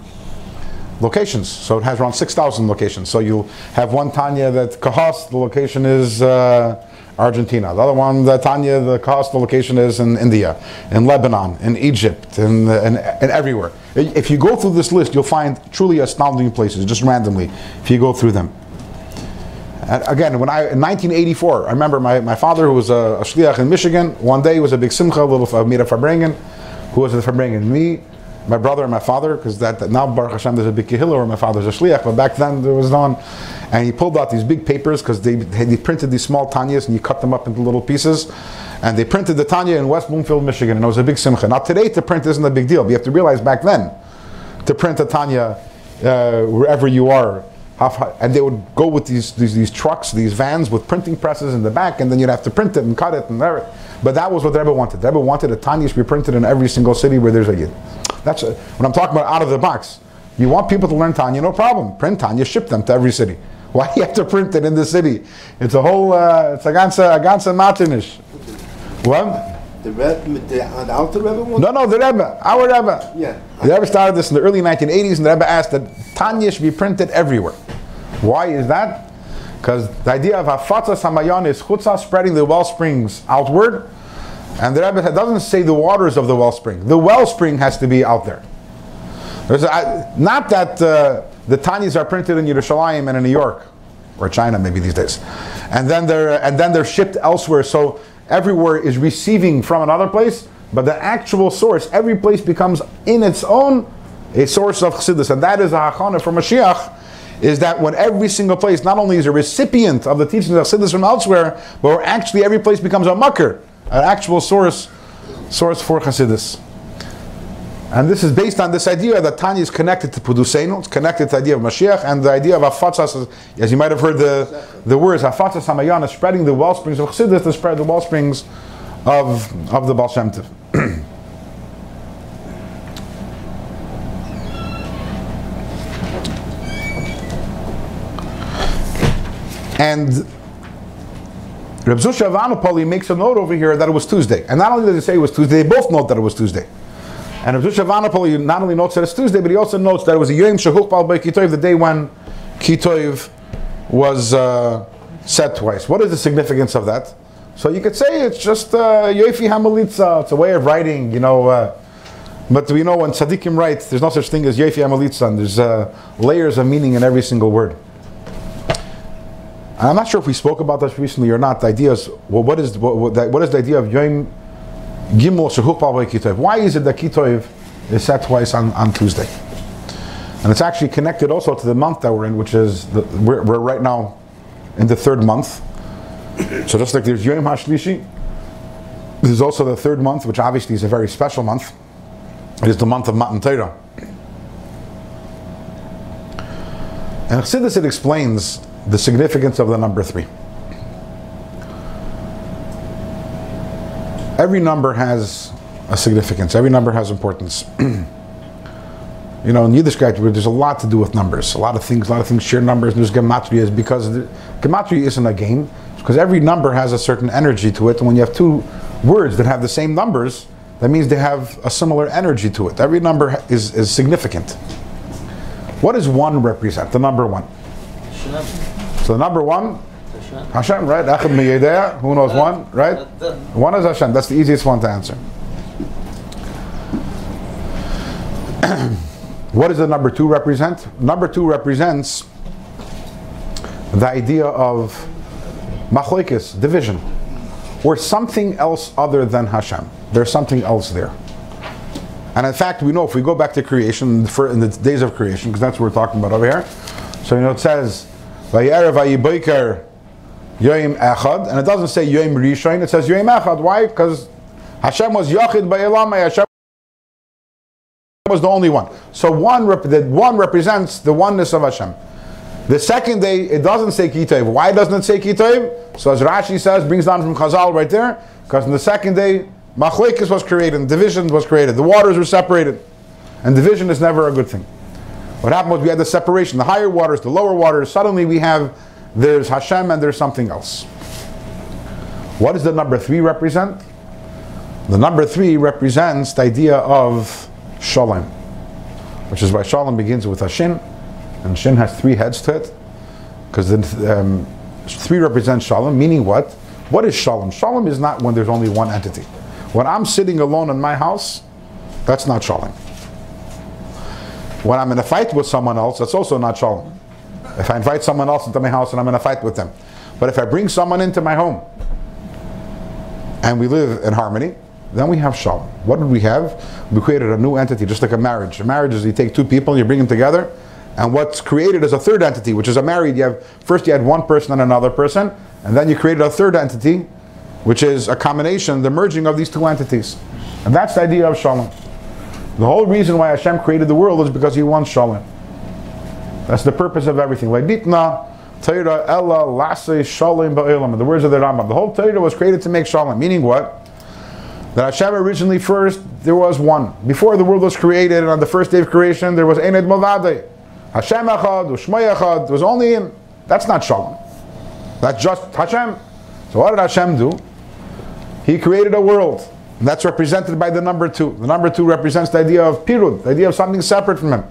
Speaker 1: locations. So it has around 6,000 locations. So you have one Tanya that Kahas, the location is uh, Argentina. The other one, the Tanya, the Kahas, the location is in India, in Lebanon, in Egypt, in, in, in everywhere. If you go through this list, you'll find truly astounding places, just randomly, if you go through them. And again, when I in 1984, I remember my, my father, who was a, a shliach in Michigan, one day was a big simcha, a little uh, Mira Farbrengen, who was the Farbrengen, me, my brother and my father, because that, now Baruch Hashem there's a big kehillah where my father's a shliach, but back then there was none. And he pulled out these big papers because they, they printed these small tanyas and you cut them up into little pieces. And they printed the tanya in West Bloomfield, Michigan, and it was a big simcha. Now today to print isn't a big deal, but you have to realize back then, to print a tanya uh, wherever you are, and they would go with these, these these trucks, these vans with printing presses in the back, and then you'd have to print it and cut it and everything. But that was what the Rebbe wanted. The Rebbe wanted a tanya to be printed in every single city where there's a yid. That's a, when I'm talking about out of the box. You want people to learn Tanya, no problem. Print Tanya, ship them to every city. *laughs* Why do you have to print it in the city? It's a whole, uh, it's a ganze, a ganze matinish. What?
Speaker 4: The Rebbe, the, uh, the Rebbe one?
Speaker 1: No, no, the Rebbe, our Rebbe.
Speaker 4: Yeah.
Speaker 1: The Rebbe started this in the early 1980s, and the Rebbe asked that Tanya should be printed everywhere. Why is that? Because the idea of Hafatzas Hamayan is chutzah spreading the well springs outward, and the Rebbe doesn't say the waters of the wellspring. The wellspring has to be out there. A, not that uh, the Tanyas are printed in Yerushalayim and in New York, or China maybe these days, and then they're and then they're shipped elsewhere. So everywhere is receiving from another place, but the actual source, every place becomes in its own a source of chassidus, and that is a hachana for Mashiach. Is that when every single place not only is a recipient of the teachings of chassidus from elsewhere, but actually every place becomes a makor, an actual source, source for chassidus. And this is based on this idea that Tanya is connected to Pidusenu, it's connected to the idea of Mashiach, and the idea of Afatzas, as you might have heard the, the words, Afatzas Hamayan is spreading the well springs of Chassidus to spread the well springs of, of the Baal Shem Tov. *clears throat* and Reb Zusha Vanopoli makes a note over here that it was Tuesday. And not only does he say it was Tuesday, they both note that it was Tuesday. And Rav Zusha Vanopoli not only notes that it's Tuesday, but he also notes that it was a Yom Shehuk Bal Kitov, the day when Kitov was uh, said twice. What is the significance of that? So you could say it's just uh, Yoifi Hamalitza, it's a way of writing, you know. Uh, but we know when Tzaddikim write, there's no such thing as Yoifi Hamalitza, and there's uh, layers of meaning in every single word. And I'm not sure if we spoke about this recently or not. The idea is, well, what is, what, what, is the idea of Yom Gimel Shehupal Kitov? Why is it that Kitov is set twice on, on Tuesday? And it's actually connected also to the month that we're in, which is, the, we're, we're right now in the third month. So just like there's Yom HaShlishi, there's also the third month, which obviously is a very special month. It is the month of Matan Torah. And Chassidus, it explains the significance of the number three. Every number has a significance. Every number has importance. *clears throat* you know, in Yiddishkeit, there's a lot to do with numbers. A lot of things, a lot of things share numbers. And there's gematria is because the, gematria isn't a game. Because every number has a certain energy to it, and when you have two words that have the same numbers, that means they have a similar energy to it. Every number is, is significant. What does one represent? The number one. So the number one, Hashem, right? Echad miyedea. Who knows one, right? One is Hashem. That's the easiest one to answer. *clears throat* what does the number two represent? Number two represents the idea of machlokes, division, or something else other than Hashem. There's something else there. And in fact, we know if we go back to creation, in the days of creation, because that's what we're talking about over here. So you know it says, "Vayerev vayiboker yoim echad," and it doesn't say yoim rishon. It says yoim echad. Why? Because Hashem was yachid ba'ilamai. Hashem was the only one. So one, rep- that one represents the oneness of Hashem. The second day, it doesn't say Kitayv. Why doesn't it say Kitayv? So as Rashi says, brings down from Chazal right there, because in the second day, Machlekes was created, and division was created, the waters were separated. And division is never a good thing. What happened was we had the separation, the higher waters, the lower waters, suddenly we have, there's Hashem and there's something else. What does the number three represent? The number three represents the idea of Shalom, which is why Shalom begins with a Shin, and Shin has three heads to it, because um, three represents Shalom, meaning what? What is Shalom? Shalom is not when there's only one entity. When I'm sitting alone in my house, that's not Shalom. When I'm in a fight with someone else, that's also not Shalom. If I invite someone else into my house and I'm in a fight with them. But if I bring someone into my home and we live in harmony, then we have shalom. What did we have? We created a new entity, just like a marriage. A marriage is you take two people you bring them together, and what's created is a third entity, which is a married. You have first you had one person and another person, and then you created a third entity, which is a combination, the merging of these two entities, and that's the idea of shalom. The whole reason why Hashem created the world is because He wants shalom. That's the purpose of everything. Le'nitna Torah ella lasei shalom ba'olam. The words of the Rambam. The whole Torah was created to make shalom. Meaning what? That Hashem originally first there was one. Before the world was created, and on the first day of creation, there was Ened Mavade. Hashem Echad, Ushmay Echad. Was only Him. That's not shalom. That's just Hashem. So what did Hashem do? He created a world. And that's represented by the number two. The number two represents the idea of pirud, the idea of something separate from Him.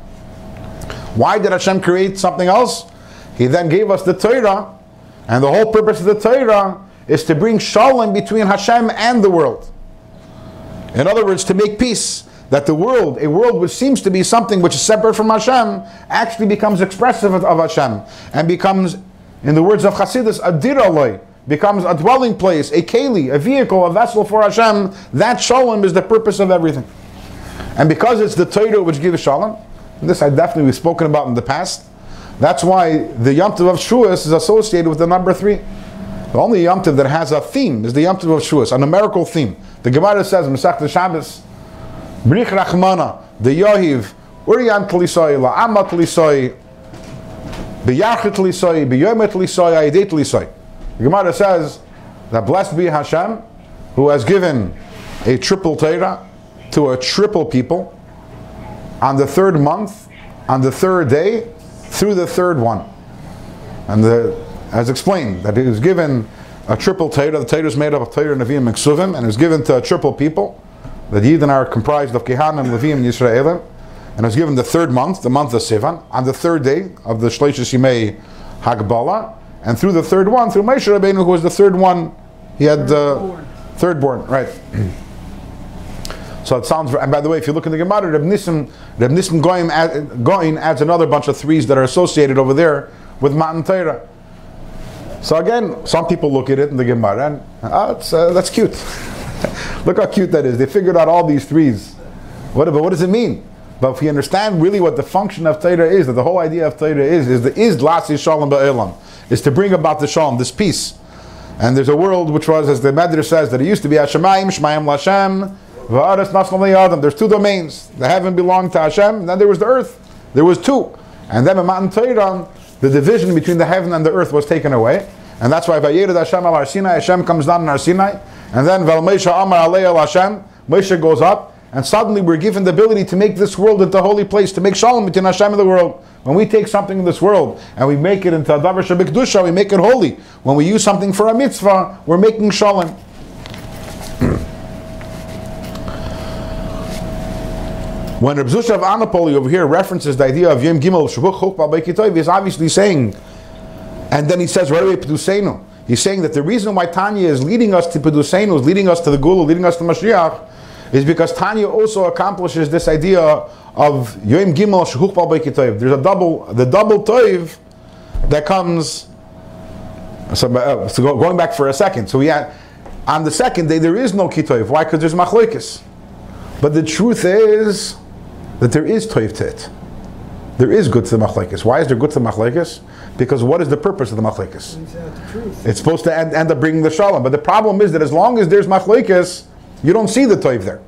Speaker 1: Why did Hashem create something else? He then gave us the Torah, and the whole purpose of the Torah is to bring shalom between Hashem and the world. In other words, to make peace. That the world, a world which seems to be something which is separate from Hashem, actually becomes expressive of, Hashem and becomes, in the words of Chassidus, diraloi, becomes a dwelling place, a keli, a vehicle, a vessel for Hashem. That shalom is the purpose of everything. And because it's the Torah which gives shalom, this I definitely we've spoken about in the past, that's why the Yom Tov of Shavuos is associated with the number three. The only Yom Tov that has a theme is the Yom Tov of Shavuos, a numerical theme. The Gemara says, Masech Shabbos, Brich Rachmana, the Yohiv, Uriyan Tlisoi, La'ama Tlisoi, B'yarchit Tlisoi, B'yomet Tlisoi, Ayedet Tlisoi. The Gemara says that blessed be Hashem, who has given a triple Torah to a triple people on the third month, on the third day, through the third one. And the, as explained, that it was given a triple Torah. The Torah is made up of Torah, Nevi'im, and Ksuvim, and it was given to a triple people. The Yidden are comprised of Kehanim, Leviim, and Yisraelim. And it was given the third month, the month of Sivan, on the third day of the Shleishes Yimei Hagbala, and through the third one, through Moshe Rabbeinu, who was the third one, he had uh, third born, right? *clears throat* So it sounds. And by the way, if you look in the Gemara, Reb Nissim, Reb Nissim Goyim, add, adds another bunch of threes that are associated over there with Matan Torah. So again, some people look at it in the Gemara and it's, uh, that's cute. *laughs* look how cute that is. They figured out all these threes. What, but what does it mean? But if we understand really what the function of Torah is, that the whole idea of Torah is, is the is lasi shalom ba'elam, is to bring about the shalom, this peace. And there's a world which was, as the Medrash says, that it used to be Hashemayim, Shmayim Lashem, Va'aretz Naslam Adam. There's two domains. The heaven belonged to Hashem, then there was the earth. There was two. And then in Matan Torah, the division between the heaven and the earth was taken away. And that's why Vayered Hashem al Sinai, Hashem comes down in Sinai. And then Vel Moshe Amar Alei al Hashem, goes up, and suddenly we're given the ability to make this world into a holy place, to make shalom between Hashem and the world. When we take something in this world and we make it into a davar shabikdusha, we make it holy. When we use something for a mitzvah, we're making shalom. *clears throat* When Reb Zusha of Anapoli over here references the idea of Yom Gimel Shavuch Chok Bal Beikitoy, he's obviously saying, and then he says right away Pedusenu. He's saying that the reason why Tanya is leading us to Pedusenu, is leading us to the Geula, leading us to Mashiach, is because Tanya also accomplishes this idea of Yom Gimel Bal Beikitoy. There's a double, the double toiv that comes. So, uh, so go- going back for a second, so we had on the second day there is no kitoiv. Why? Because there's machlokes. But the truth is that there is toiv to it. There is good to the machlekes. Why is there good to the machlekes? Because what is the purpose of the machlekes?
Speaker 5: Brings out the truth.
Speaker 1: It's supposed to end, end up bringing the shalom. But the problem is that as long as there's machlekes, you don't see the toiv there.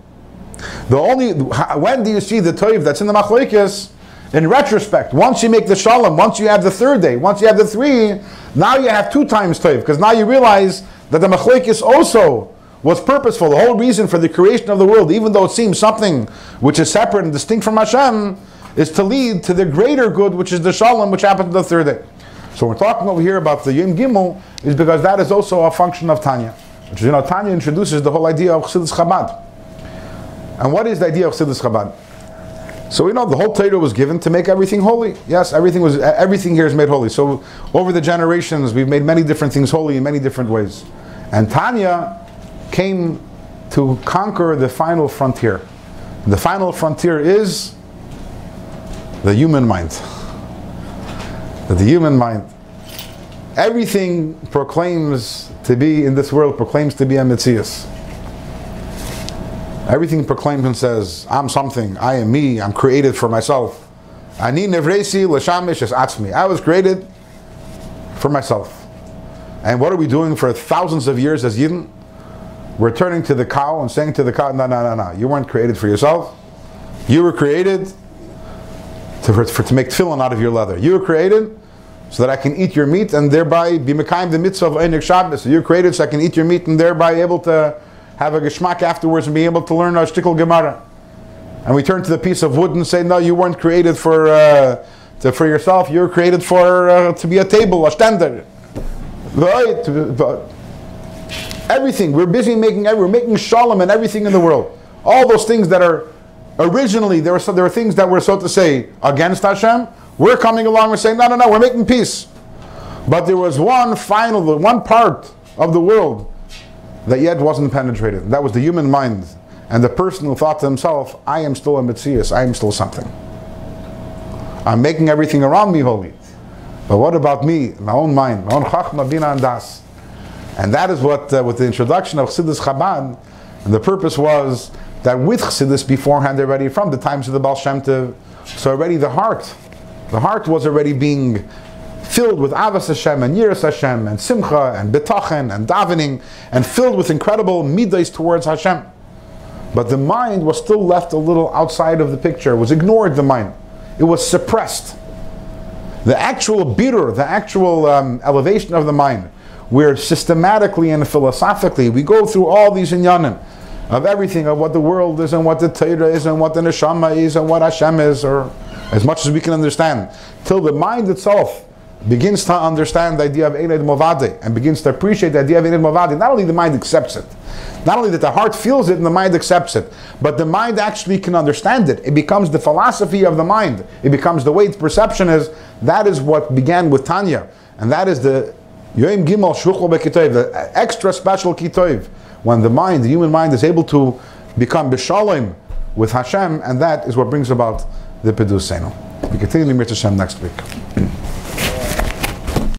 Speaker 1: The only when do you see the toiv that's in the machlekes? In retrospect, once you make the shalom, once you have the third day, once you have the three, now you have two times toiv because now you realize that the machlekes also was purposeful. The whole reason for the creation of the world, even though it seems something which is separate and distinct from Hashem, is to lead to the greater good, which is the shalom, which happened on the third day. So we're talking over here about the Yom Gimel, is because that is also a function of Tanya. Which you know, Tanya introduces the whole idea of Chassidus Chabad. And what is the idea of Chassidus Chabad? So we know the whole Torah was given to make everything holy. Yes, everything was everything here is made holy. So over the generations, we've made many different things holy in many different ways. And Tanya came to conquer the final frontier. The final frontier is the human mind. The human mind. Everything proclaims to be in this world proclaims to be a Metzias. Everything proclaims and says, I'm something, I am me, I'm created for myself. Ani nevresi l'shamish es atzmi. I was created for myself. And what are we doing for thousands of years as Yidden? We're turning to the cow and saying to the cow, no, no, no, no, you weren't created for yourself. You were created to, for, to make tefillin out of your leather. You were created so that I can eat your meat and thereby be mekayim the mitzvah of Einik Shabbos. So you're created so I can eat your meat and thereby able to have a geschmack afterwards and be able to learn a shtickle Gemara. And we turn to the piece of wood and say, no, you weren't created for uh, to, for yourself. You're created for uh, to be a table, a standard. Right? Everything we're busy making. We're making shalom and everything in the world. All those things that are originally there were there were things that were so to say against Hashem. We're coming along and saying, no, no, no, we're making peace. But there was one final, one part of the world that yet wasn't penetrated. That was the human mind. And the person who thought to himself, I am still a Metzias, I am still something. I'm making everything around me holy. But what about me, my own mind, my own Chachma, Bina, and Das? And that is what, uh, with the introduction of Chassidus Chabad, and the purpose was that with Chassidus beforehand already, from the times of the Baal Shem Tov, so already the heart, the heart was already being filled with Avas Hashem and Yiras Hashem and Simcha and Betachen and davening and filled with incredible midas towards Hashem. But the mind was still left a little outside of the picture, it was ignored the mind. It was suppressed. The actual bitter, the actual um, elevation of the mind, where systematically and philosophically we go through all these inyanim of everything, of what the world is and what the Torah is and what the neshama is and what Hashem is, or as much as we can understand, till the mind itself begins to understand the idea of Eined Movadi and begins to appreciate the idea of Eined Movadi. Not only the mind accepts it, not only that the heart feels it and the mind accepts it, but the mind actually can understand it. It becomes the philosophy of the mind. It becomes the way its perception is. That is what began with Tanya. And that is the Yoim Gimel Bekitoiv, the extra special Kitoiv, when the mind, the human mind, is able to become Bishalim with Hashem, and that is what brings about the Pedusenu. We continue the Mirtashem next week.